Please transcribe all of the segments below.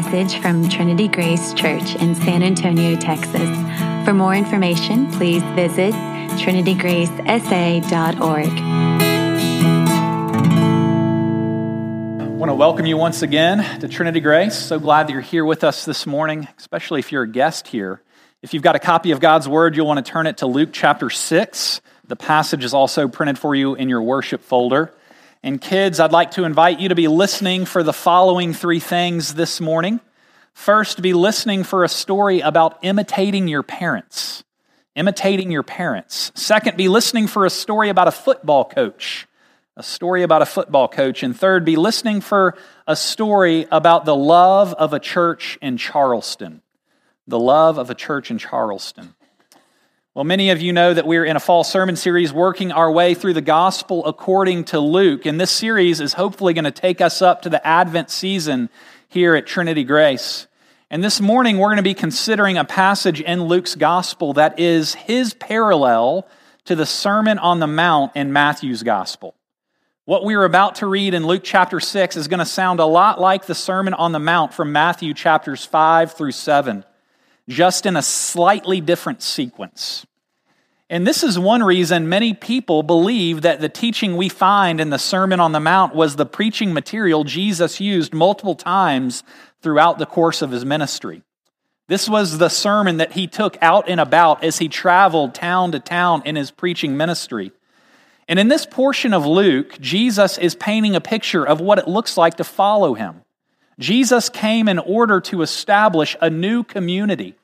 message from Trinity Grace Church in San Antonio, Texas. For more information, please visit trinitygracesa.org. I want to welcome you once again to Trinity Grace. So glad that you're here with us this morning, especially if you're a guest here. If you've got a copy of God's Word, you'll want to turn it to Luke chapter 6. The passage is also printed for you in your worship folder. And kids, I'd like to invite you to be listening for the following three things this morning. First, be listening for a story about imitating your parents. Imitating your parents. Second, be listening for a story about a football coach. A story about a football coach. And third, be listening for a story about the love of a church in Charleston. The love of a church in Charleston. Well, many of you know that we're in a fall sermon series working our way through the gospel according to Luke. And this series is hopefully going to take us up to the Advent season here at Trinity Grace. And this morning, we're going to be considering a passage in Luke's gospel that is his parallel to the Sermon on the Mount in Matthew's gospel. What we're about to read in Luke chapter 6 is going to sound a lot like the Sermon on the Mount from Matthew chapters 5 through 7, just in a slightly different sequence. And this is one reason many people believe that the teaching we find in the Sermon on the Mount was the preaching material Jesus used multiple times throughout the course of his ministry. This was the sermon that he took out and about as he traveled town to town in his preaching ministry. And in this portion of Luke, Jesus is painting a picture of what it looks like to follow him. Jesus came in order to establish a new community,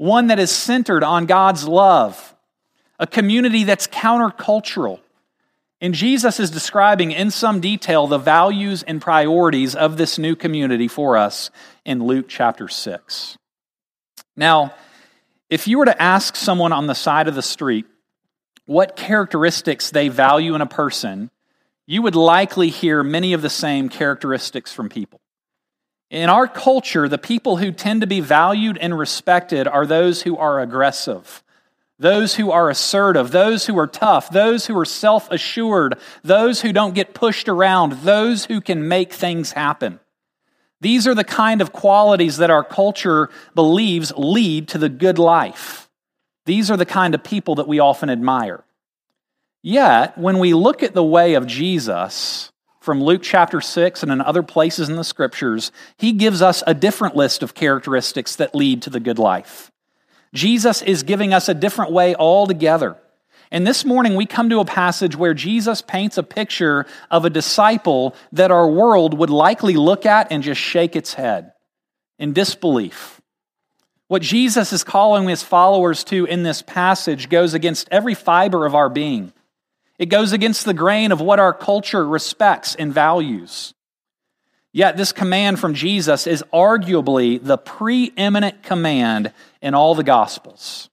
one that is centered on God's love a community that's countercultural. And Jesus is describing in some detail the values and priorities of this new community for us in Luke chapter 6. Now, if you were to ask someone on the side of the street what characteristics they value in a person, you would likely hear many of the same characteristics from people. In our culture, the people who tend to be valued and respected are those who are aggressive, those who are assertive, those who are tough, those who are self assured, those who don't get pushed around, those who can make things happen. These are the kind of qualities that our culture believes lead to the good life. These are the kind of people that we often admire. Yet, when we look at the way of Jesus from Luke chapter 6 and in other places in the scriptures, he gives us a different list of characteristics that lead to the good life. Jesus is giving us a different way altogether. And this morning we come to a passage where Jesus paints a picture of a disciple that our world would likely look at and just shake its head in disbelief. What Jesus is calling his followers to in this passage goes against every fiber of our being. It goes against the grain of what our culture respects and values. Yet, this command from Jesus is arguably the preeminent command in all the Gospels.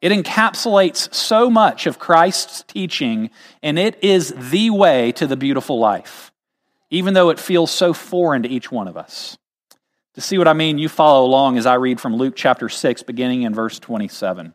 It encapsulates so much of Christ's teaching, and it is the way to the beautiful life, even though it feels so foreign to each one of us. To see what I mean, you follow along as I read from Luke chapter 6, beginning in verse 27.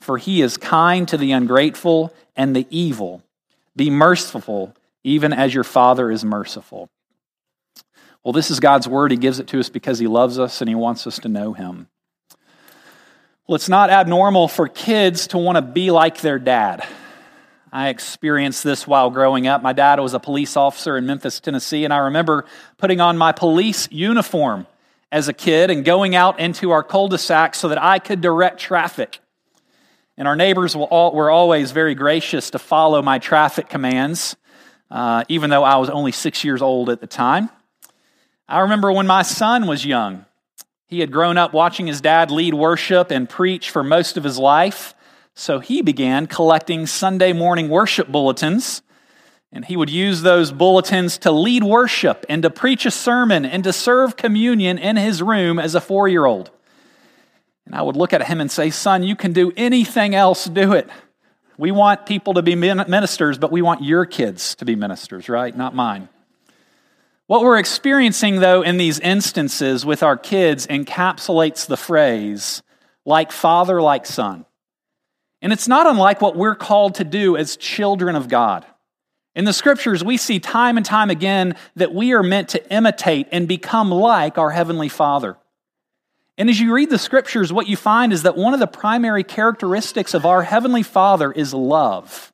for he is kind to the ungrateful and the evil. Be merciful, even as your Father is merciful. Well, this is God's word. He gives it to us because He loves us and He wants us to know Him. Well, it's not abnormal for kids to want to be like their dad. I experienced this while growing up. My dad was a police officer in Memphis, Tennessee, and I remember putting on my police uniform as a kid and going out into our cul de sac so that I could direct traffic. And our neighbors were always very gracious to follow my traffic commands, uh, even though I was only six years old at the time. I remember when my son was young. He had grown up watching his dad lead worship and preach for most of his life, so he began collecting Sunday morning worship bulletins. And he would use those bulletins to lead worship and to preach a sermon and to serve communion in his room as a four year old. And I would look at him and say, Son, you can do anything else, do it. We want people to be ministers, but we want your kids to be ministers, right? Not mine. What we're experiencing, though, in these instances with our kids encapsulates the phrase, like father, like son. And it's not unlike what we're called to do as children of God. In the scriptures, we see time and time again that we are meant to imitate and become like our Heavenly Father. And as you read the scriptures, what you find is that one of the primary characteristics of our Heavenly Father is love.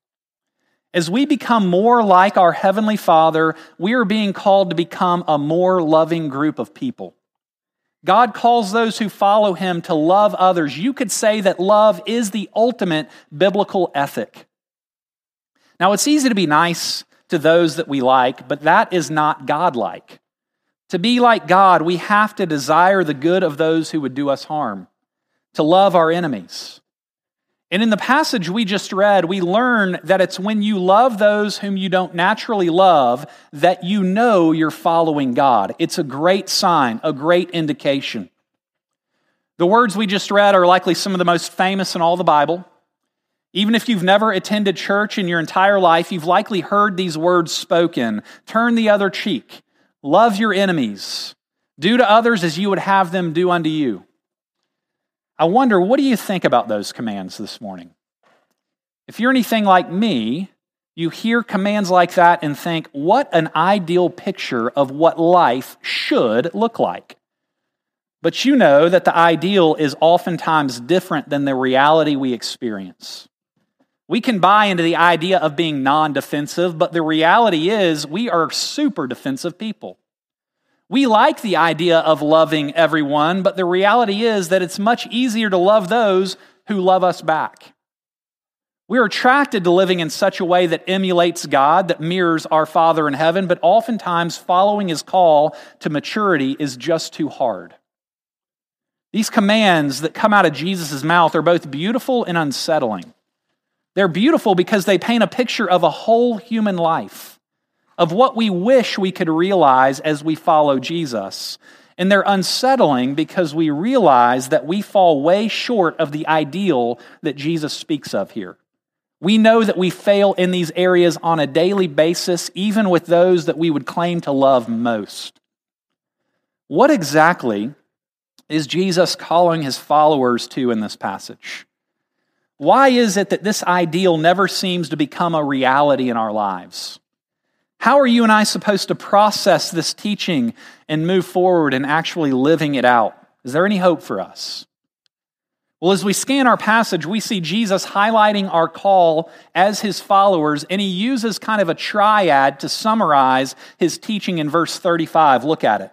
As we become more like our Heavenly Father, we are being called to become a more loving group of people. God calls those who follow Him to love others. You could say that love is the ultimate biblical ethic. Now, it's easy to be nice to those that we like, but that is not God-like. To be like God, we have to desire the good of those who would do us harm, to love our enemies. And in the passage we just read, we learn that it's when you love those whom you don't naturally love that you know you're following God. It's a great sign, a great indication. The words we just read are likely some of the most famous in all the Bible. Even if you've never attended church in your entire life, you've likely heard these words spoken Turn the other cheek. Love your enemies. Do to others as you would have them do unto you. I wonder, what do you think about those commands this morning? If you're anything like me, you hear commands like that and think, what an ideal picture of what life should look like. But you know that the ideal is oftentimes different than the reality we experience. We can buy into the idea of being non defensive, but the reality is we are super defensive people. We like the idea of loving everyone, but the reality is that it's much easier to love those who love us back. We're attracted to living in such a way that emulates God, that mirrors our Father in heaven, but oftentimes following his call to maturity is just too hard. These commands that come out of Jesus' mouth are both beautiful and unsettling. They're beautiful because they paint a picture of a whole human life, of what we wish we could realize as we follow Jesus. And they're unsettling because we realize that we fall way short of the ideal that Jesus speaks of here. We know that we fail in these areas on a daily basis, even with those that we would claim to love most. What exactly is Jesus calling his followers to in this passage? Why is it that this ideal never seems to become a reality in our lives? How are you and I supposed to process this teaching and move forward and actually living it out? Is there any hope for us? Well, as we scan our passage, we see Jesus highlighting our call as his followers, and he uses kind of a triad to summarize his teaching in verse 35. Look at it.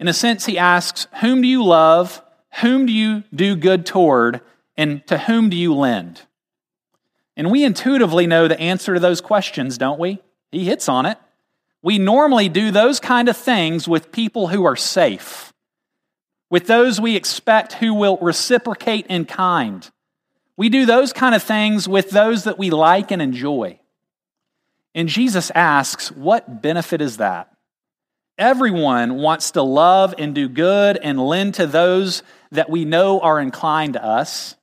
In a sense, he asks, Whom do you love? Whom do you do good toward? And to whom do you lend? And we intuitively know the answer to those questions, don't we? He hits on it. We normally do those kind of things with people who are safe, with those we expect who will reciprocate in kind. We do those kind of things with those that we like and enjoy. And Jesus asks, What benefit is that? Everyone wants to love and do good and lend to those that we know are inclined to us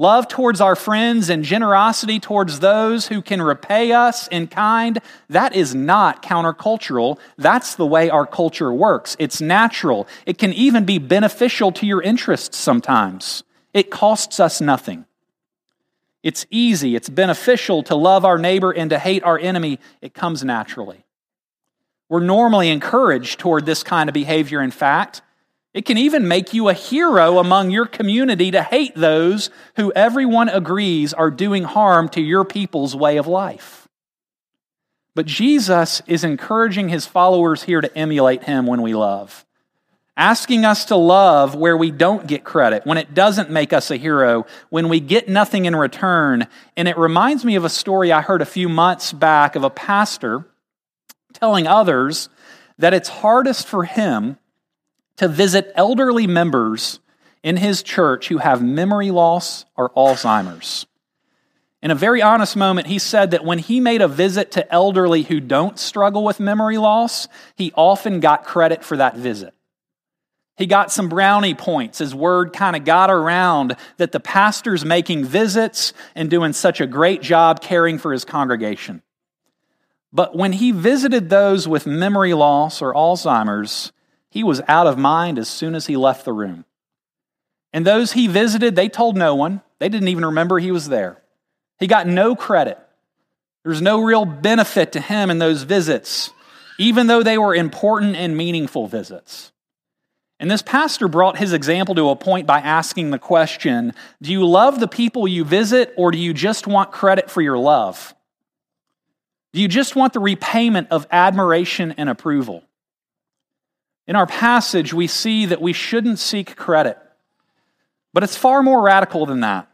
love towards our friends and generosity towards those who can repay us in kind, that is not countercultural. That's the way our culture works. It's natural. It can even be beneficial to your interests sometimes. It costs us nothing. It's easy, it's beneficial to love our neighbor and to hate our enemy. It comes naturally. We're normally encouraged toward this kind of behavior, in fact. It can even make you a hero among your community to hate those who everyone agrees are doing harm to your people's way of life. But Jesus is encouraging his followers here to emulate him when we love. asking us to love where we don't get credit, when it doesn't make us a hero, when we get nothing in return. And it reminds me of a story I heard a few months back of a pastor telling others that it's hardest for him to visit elderly members in his church who have memory loss or Alzheimer's. In a very honest moment, he said that when he made a visit to elderly who don't struggle with memory loss, he often got credit for that visit. He got some brownie points. His word kind of got around that the pastor's making visits and doing such a great job caring for his congregation. But when he visited those with memory loss or Alzheimer's, he was out of mind as soon as he left the room. And those he visited, they told no one. They didn't even remember he was there. He got no credit. There's no real benefit to him in those visits, even though they were important and meaningful visits. And this pastor brought his example to a point by asking the question Do you love the people you visit, or do you just want credit for your love? Do you just want the repayment of admiration and approval? In our passage, we see that we shouldn't seek credit, but it's far more radical than that.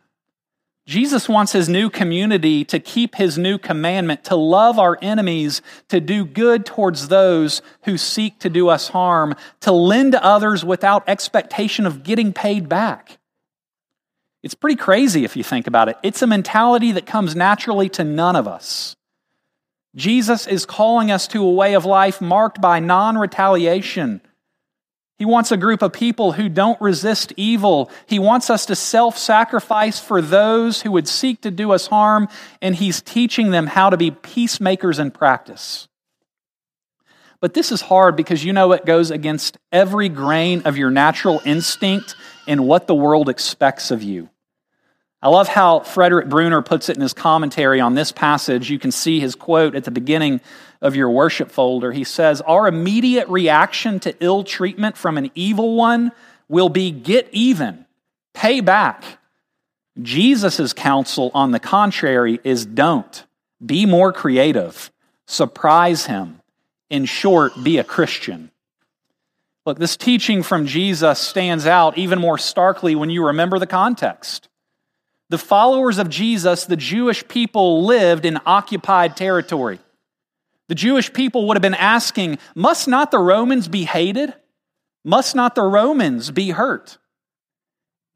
Jesus wants his new community to keep his new commandment, to love our enemies, to do good towards those who seek to do us harm, to lend to others without expectation of getting paid back. It's pretty crazy if you think about it. It's a mentality that comes naturally to none of us. Jesus is calling us to a way of life marked by non retaliation, he wants a group of people who don't resist evil. He wants us to self sacrifice for those who would seek to do us harm, and He's teaching them how to be peacemakers in practice. But this is hard because you know it goes against every grain of your natural instinct and what the world expects of you. I love how Frederick Bruner puts it in his commentary on this passage. You can see his quote at the beginning of your worship folder. He says, Our immediate reaction to ill treatment from an evil one will be get even, pay back. Jesus' counsel, on the contrary, is don't. Be more creative, surprise him. In short, be a Christian. Look, this teaching from Jesus stands out even more starkly when you remember the context. The followers of Jesus, the Jewish people, lived in occupied territory. The Jewish people would have been asking, Must not the Romans be hated? Must not the Romans be hurt?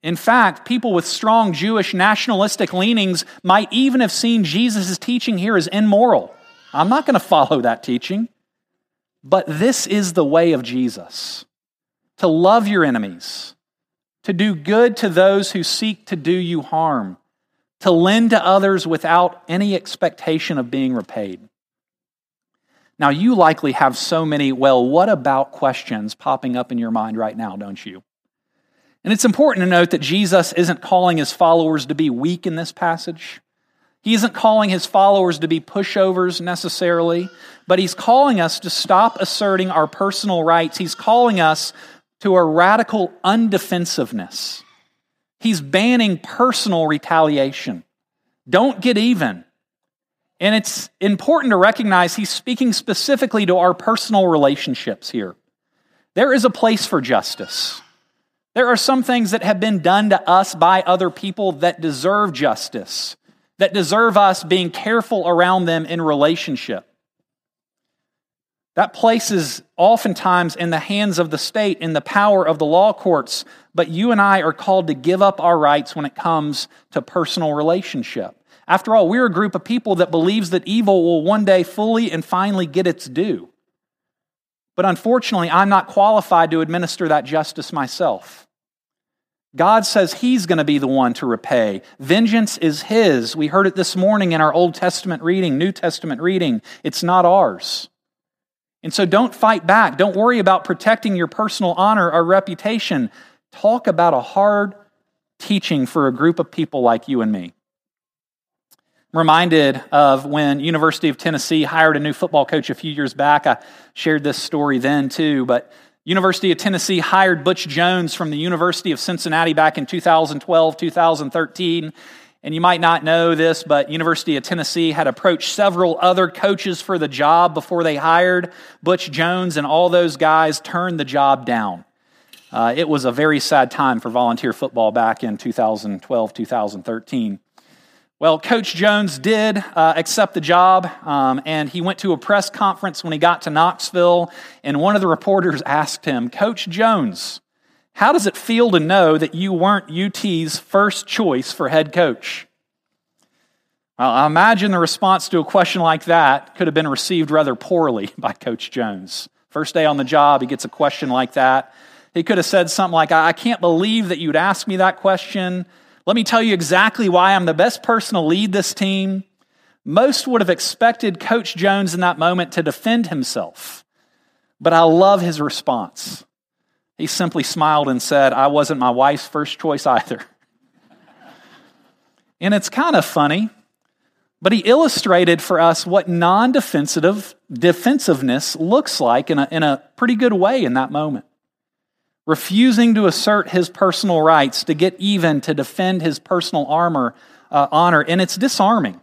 In fact, people with strong Jewish nationalistic leanings might even have seen Jesus' teaching here as immoral. I'm not going to follow that teaching. But this is the way of Jesus to love your enemies, to do good to those who seek to do you harm, to lend to others without any expectation of being repaid. Now, you likely have so many, well, what about questions popping up in your mind right now, don't you? And it's important to note that Jesus isn't calling his followers to be weak in this passage. He isn't calling his followers to be pushovers necessarily, but he's calling us to stop asserting our personal rights. He's calling us to a radical undefensiveness. He's banning personal retaliation. Don't get even. And it's important to recognize he's speaking specifically to our personal relationships here. There is a place for justice. There are some things that have been done to us by other people that deserve justice, that deserve us being careful around them in relationship. That place is oftentimes in the hands of the state, in the power of the law courts, but you and I are called to give up our rights when it comes to personal relationship. After all, we're a group of people that believes that evil will one day fully and finally get its due. But unfortunately, I'm not qualified to administer that justice myself. God says He's going to be the one to repay. Vengeance is His. We heard it this morning in our Old Testament reading, New Testament reading. It's not ours. And so don't fight back. Don't worry about protecting your personal honor or reputation. Talk about a hard teaching for a group of people like you and me. I'm reminded of when University of Tennessee hired a new football coach a few years back. I shared this story then too, but University of Tennessee hired Butch Jones from the University of Cincinnati back in 2012, 2013. And you might not know this, but University of Tennessee had approached several other coaches for the job before they hired Butch Jones, and all those guys turned the job down. Uh, it was a very sad time for volunteer football back in 2012, 2013. Well, Coach Jones did uh, accept the job, um, and he went to a press conference when he got to Knoxville. And one of the reporters asked him, Coach Jones, how does it feel to know that you weren't UT's first choice for head coach? Well, I imagine the response to a question like that could have been received rather poorly by Coach Jones. First day on the job, he gets a question like that. He could have said something like, I can't believe that you'd ask me that question. Let me tell you exactly why I'm the best person to lead this team. Most would have expected Coach Jones in that moment to defend himself. But I love his response. He simply smiled and said, I wasn't my wife's first choice either. and it's kind of funny, but he illustrated for us what non defensive defensiveness looks like in a, in a pretty good way in that moment refusing to assert his personal rights, to get even, to defend his personal armor, uh, honor, and it's disarming.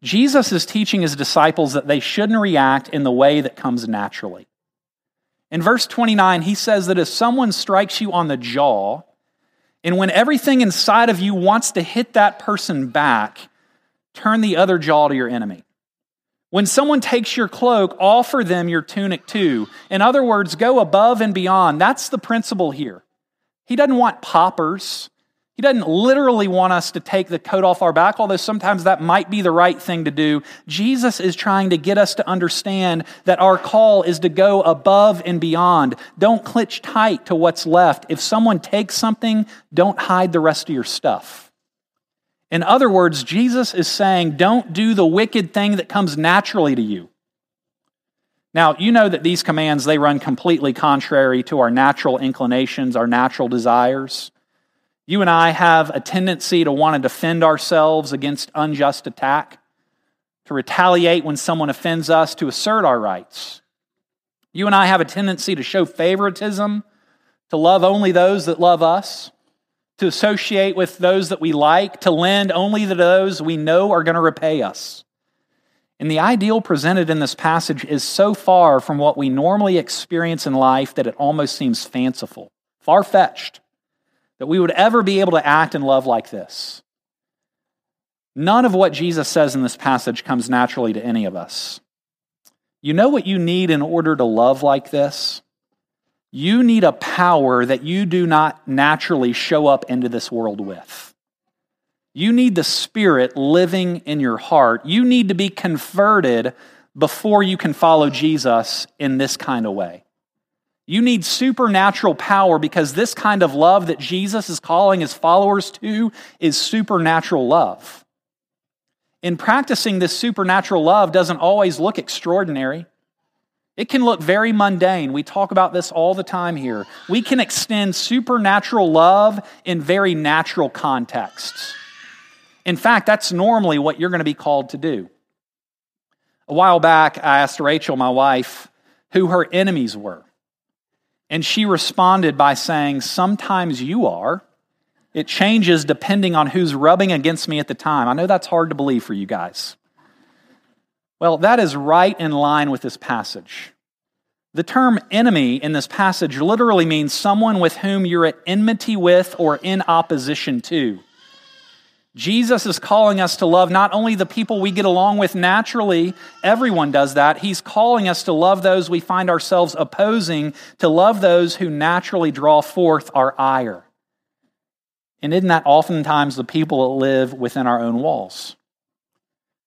Jesus is teaching his disciples that they shouldn't react in the way that comes naturally. In verse 29, he says that if someone strikes you on the jaw, and when everything inside of you wants to hit that person back, turn the other jaw to your enemy. When someone takes your cloak, offer them your tunic too. In other words, go above and beyond. That's the principle here. He doesn't want poppers. He doesn't literally want us to take the coat off our back, although sometimes that might be the right thing to do. Jesus is trying to get us to understand that our call is to go above and beyond. Don't clutch tight to what's left. If someone takes something, don't hide the rest of your stuff. In other words, Jesus is saying, don't do the wicked thing that comes naturally to you. Now, you know that these commands, they run completely contrary to our natural inclinations, our natural desires. You and I have a tendency to want to defend ourselves against unjust attack, to retaliate when someone offends us, to assert our rights. You and I have a tendency to show favoritism, to love only those that love us to associate with those that we like, to lend only to those we know are going to repay us. And the ideal presented in this passage is so far from what we normally experience in life that it almost seems fanciful, far fetched, that we would ever be able to act and love like this. None of what Jesus says in this passage comes naturally to any of us. You know what you need in order to love like this? You need a power that you do not naturally show up into this world with. You need the Spirit living in your heart. You need to be converted before you can follow Jesus in this kind of way. You need supernatural power because this kind of love that Jesus is calling his followers to is supernatural love. In practicing this supernatural love doesn't always look extraordinary. It can look very mundane. We talk about this all the time here. We can extend supernatural love in very natural contexts. In fact, that's normally what you're going to be called to do. A while back, I asked Rachel, my wife, who her enemies were. And she responded by saying, Sometimes you are. It changes depending on who's rubbing against me at the time. I know that's hard to believe for you guys. Well, that is right in line with this passage. The term enemy in this passage literally means someone with whom you're at enmity with or in opposition to. Jesus is calling us to love not only the people we get along with naturally, everyone does that. He's calling us to love those we find ourselves opposing, to love those who naturally draw forth our ire. And isn't that oftentimes the people that live within our own walls?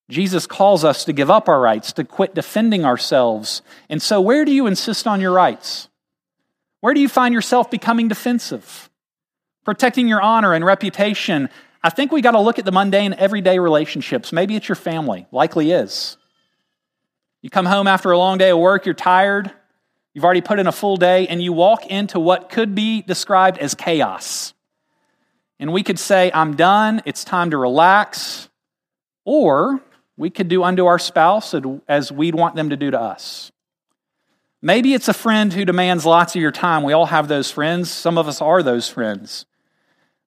Jesus calls us to give up our rights, to quit defending ourselves. And so, where do you insist on your rights? Where do you find yourself becoming defensive? Protecting your honor and reputation. I think we got to look at the mundane, everyday relationships. Maybe it's your family, likely is. You come home after a long day of work, you're tired, you've already put in a full day, and you walk into what could be described as chaos. And we could say, I'm done, it's time to relax. Or we could do unto our spouse as we'd want them to do to us. Maybe it's a friend who demands lots of your time. We all have those friends. Some of us are those friends.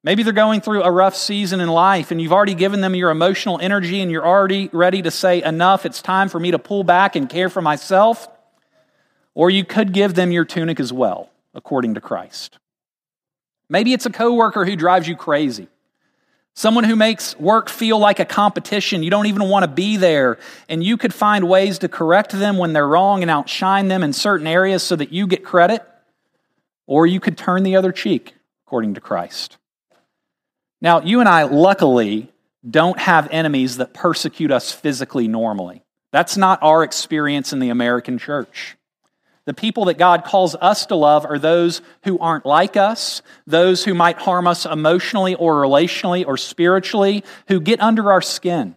Maybe they're going through a rough season in life and you've already given them your emotional energy and you're already ready to say, Enough, it's time for me to pull back and care for myself. Or you could give them your tunic as well. according to Christ. Maybe it's a coworker who drives you crazy. Someone who makes work feel like a competition. You don't even want to be there. And you could find ways to correct them when they're wrong and outshine them in certain areas so that you get credit. Or you could turn the other cheek, according to Christ. Now, you and I, luckily, don't have enemies that persecute us physically normally. That's not our experience in the American church. The people that God calls us to love are those who aren't like us, those who might harm us emotionally or relationally or spiritually, who get under our skin.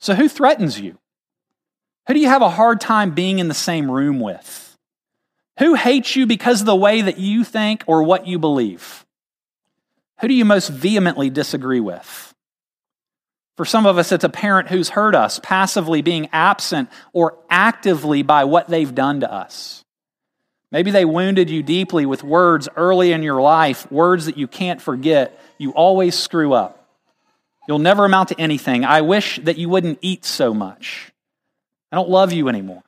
So, who threatens you? Who do you have a hard time being in the same room with? Who hates you because of the way that you think or what you believe? Who do you most vehemently disagree with? For some of us, it's a parent who's hurt us, passively being absent or actively by what they've done to us. Maybe they wounded you deeply with words early in your life, words that you can't forget. You always screw up. You'll never amount to anything. I wish that you wouldn't eat so much. I don't love you anymore.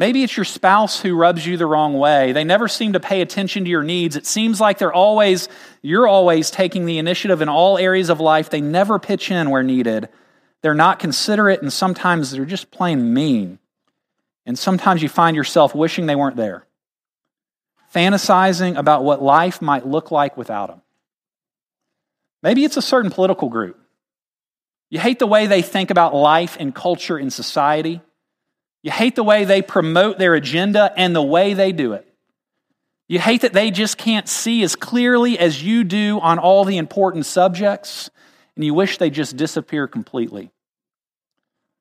Maybe it's your spouse who rubs you the wrong way. They never seem to pay attention to your needs. It seems like they're always, you're always taking the initiative in all areas of life. They never pitch in where needed. They're not considerate, and sometimes they're just plain mean. And sometimes you find yourself wishing they weren't there, fantasizing about what life might look like without them. Maybe it's a certain political group. You hate the way they think about life and culture in society. You hate the way they promote their agenda and the way they do it. You hate that they just can't see as clearly as you do on all the important subjects, and you wish they just disappear completely.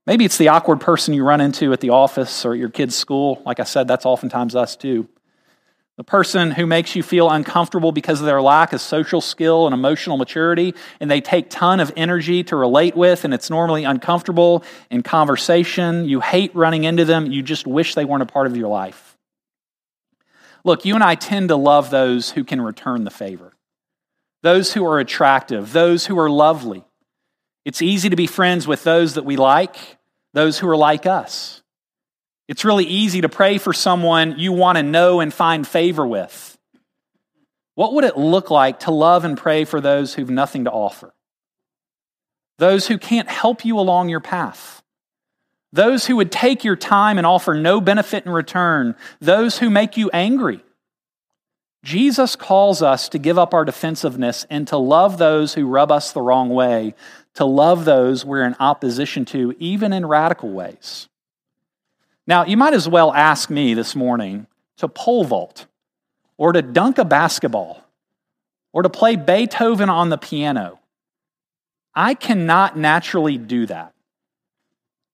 Maybe it's the awkward person you run into at the office or at your kid's school. Like I said, that's oftentimes us too. The person who makes you feel uncomfortable because of their lack of social skill and emotional maturity, and they take ton of energy to relate with, and it's normally uncomfortable in conversation. You hate running into them. You just wish they weren't a part of your life. Look, you and I tend to love those who can return the favor, those who are attractive, those who are lovely. It's easy to be friends with those that we like, those who are like us. It's really easy to pray for someone you want to know and find favor with. What would it look like to love and pray for those who've nothing to offer? Those who can't help you along your path. Those who would take your time and offer no benefit in return. Those who make you angry. Jesus calls us to give up our defensiveness and to love those who rub us the wrong way, to love those we're in opposition to, even in radical ways. Now, you might as well ask me this morning to pole vault or to dunk a basketball or to play Beethoven on the piano. I cannot naturally do that.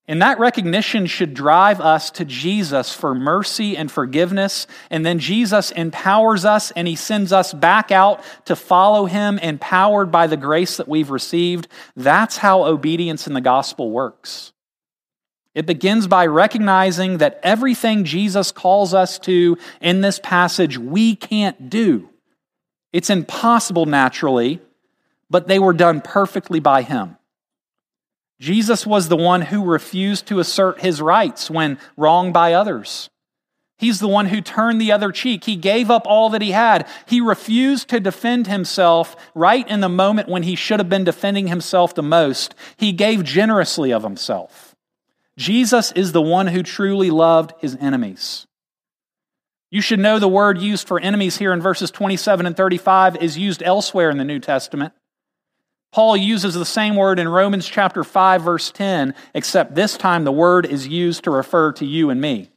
And that recognition should drive us to Jesus for mercy and forgiveness. And then Jesus empowers us and he sends us back out to follow him, empowered by the grace that we've received. That's how obedience in the gospel works. It begins by recognizing that everything Jesus calls us to in this passage, we can't do. It's impossible naturally, but they were done perfectly by him. Jesus was the one who refused to assert his rights when wronged by others. He's the one who turned the other cheek. He gave up all that he had. He refused to defend himself right in the moment when he should have been defending himself the most. He gave generously of himself. Jesus is the one who truly loved his enemies. You should know the word used for enemies here in verses 27 and 35 is used elsewhere in the New Testament. Paul uses the same word in Romans chapter 5 verse 10, except this time the word is used to refer to you and me.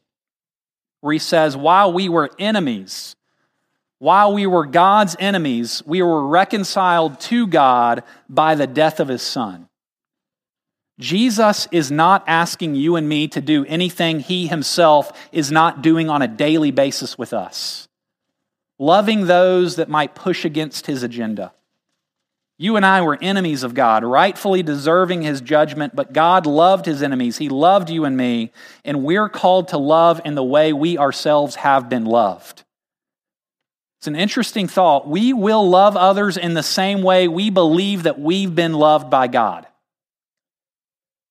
Where he says, "While we were enemies, while we were God's enemies, we were reconciled to God by the death of his son." Jesus is not asking you and me to do anything he himself is not doing on a daily basis with us. Loving those that might push against his agenda. You and I were enemies of God, rightfully deserving his judgment, but God loved his enemies. He loved you and me, and we're called to love in the way we ourselves have been loved. It's an interesting thought. We will love others in the same way we believe that we've been loved by God.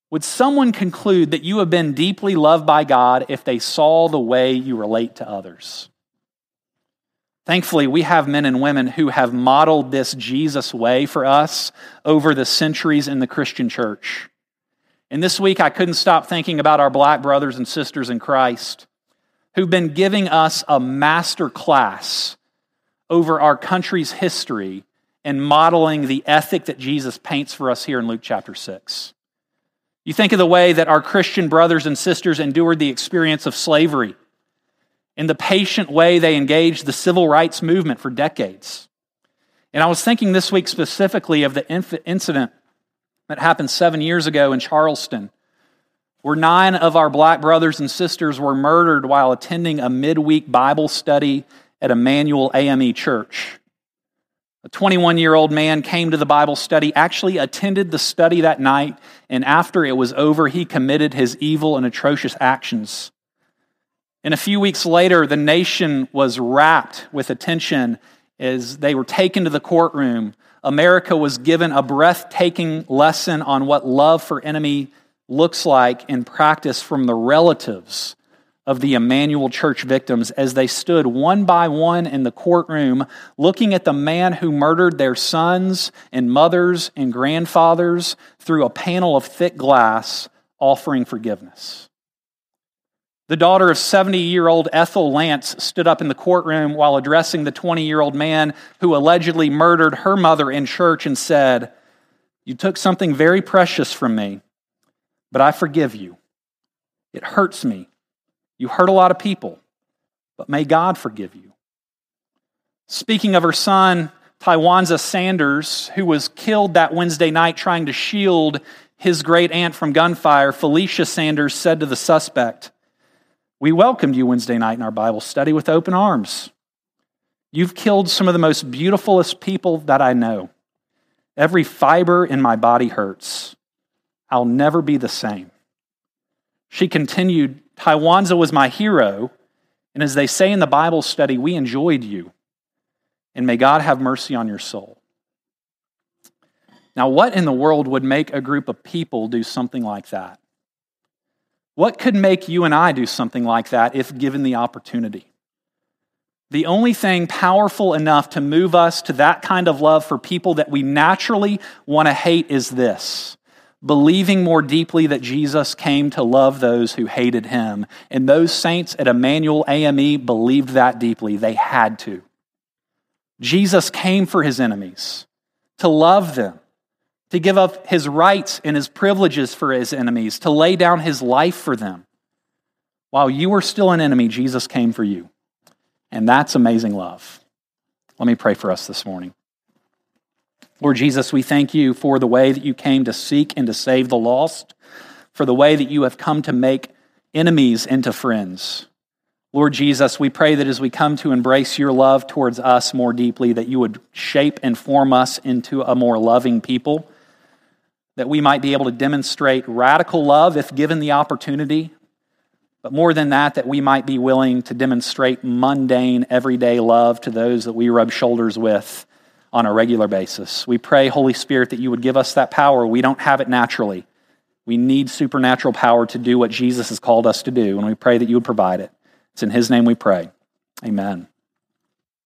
Would someone conclude that you have been deeply loved by God if they saw the way you relate to others? Thankfully, we have men and women who have modeled this Jesus way for us over the centuries in the Christian church. And this week, I couldn't stop thinking about our black brothers and sisters in Christ who've been giving us a master class over our country's history and modeling the ethic that Jesus paints for us here in Luke chapter 6. You think of the way that our Christian brothers and sisters endured the experience of slavery in the patient way they engaged the civil rights movement for decades. And I was thinking this week specifically of the incident that happened seven years ago in Charleston, where nine of our black brothers and sisters were murdered while attending a midweek Bible study at Emanuel AME Church. A 21 year old man came to the Bible study, actually attended the study that night, and after it was over, he committed his evil and atrocious actions. And a few weeks later, the nation was wrapped with attention as they were taken to the courtroom. America was given a breathtaking lesson on what love for enemy looks like in practice from the relatives of the Emanuel Church victims as they stood one by one in the courtroom looking at the man who murdered their sons and mothers and grandfathers through a panel of thick glass offering forgiveness. The daughter of 70 year old Ethel Lance stood up in the courtroom while addressing the 20 year old man who allegedly murdered her mother in church and said, You took something very precious from me, but I forgive you. It hurts me. You hurt a lot of people, but may God forgive you. Speaking of her son, Tywanza Sanders, who was killed that Wednesday night trying to shield his great aunt from gunfire, Felicia Sanders said to the suspect, we welcomed you Wednesday night in our Bible study with open arms. You've killed some of the most beautifulest people that I know. Every fiber in my body hurts. I'll never be the same. She continued, Tywanza was my hero, and as they say in the Bible study, we enjoyed you. And may God have mercy on your soul. Now, what in the world would make a group of people do something like that? What could make you and I do something like that if given the opportunity? The only thing powerful enough to move us to that kind of love for people that we naturally want to hate is this believing more deeply that Jesus came to love those who hated him. And those saints at Emanuel AME believed that deeply. They had to. Jesus came for his enemies, to love them, to give up his rights and his privileges for his enemies, to lay down his life for them. While you were still an enemy, Jesus came for you. And that's amazing love. Let me pray for us this morning. Lord Jesus, we thank you for the way that you came to seek and to save the lost, for the way that you have come to make enemies into friends. Lord Jesus, we pray that as we come to embrace your love towards us more deeply, that you would shape and form us into a more loving people that we might be able to demonstrate radical love if given the opportunity, but more than that, that we might be willing to demonstrate mundane, everyday love to those that we rub shoulders with on a regular basis. We pray, Holy Spirit, that you would give us that power. We don't have it naturally. We need supernatural power to do what Jesus has called us to do, and we pray that you would provide it. It's in His name we pray. Amen.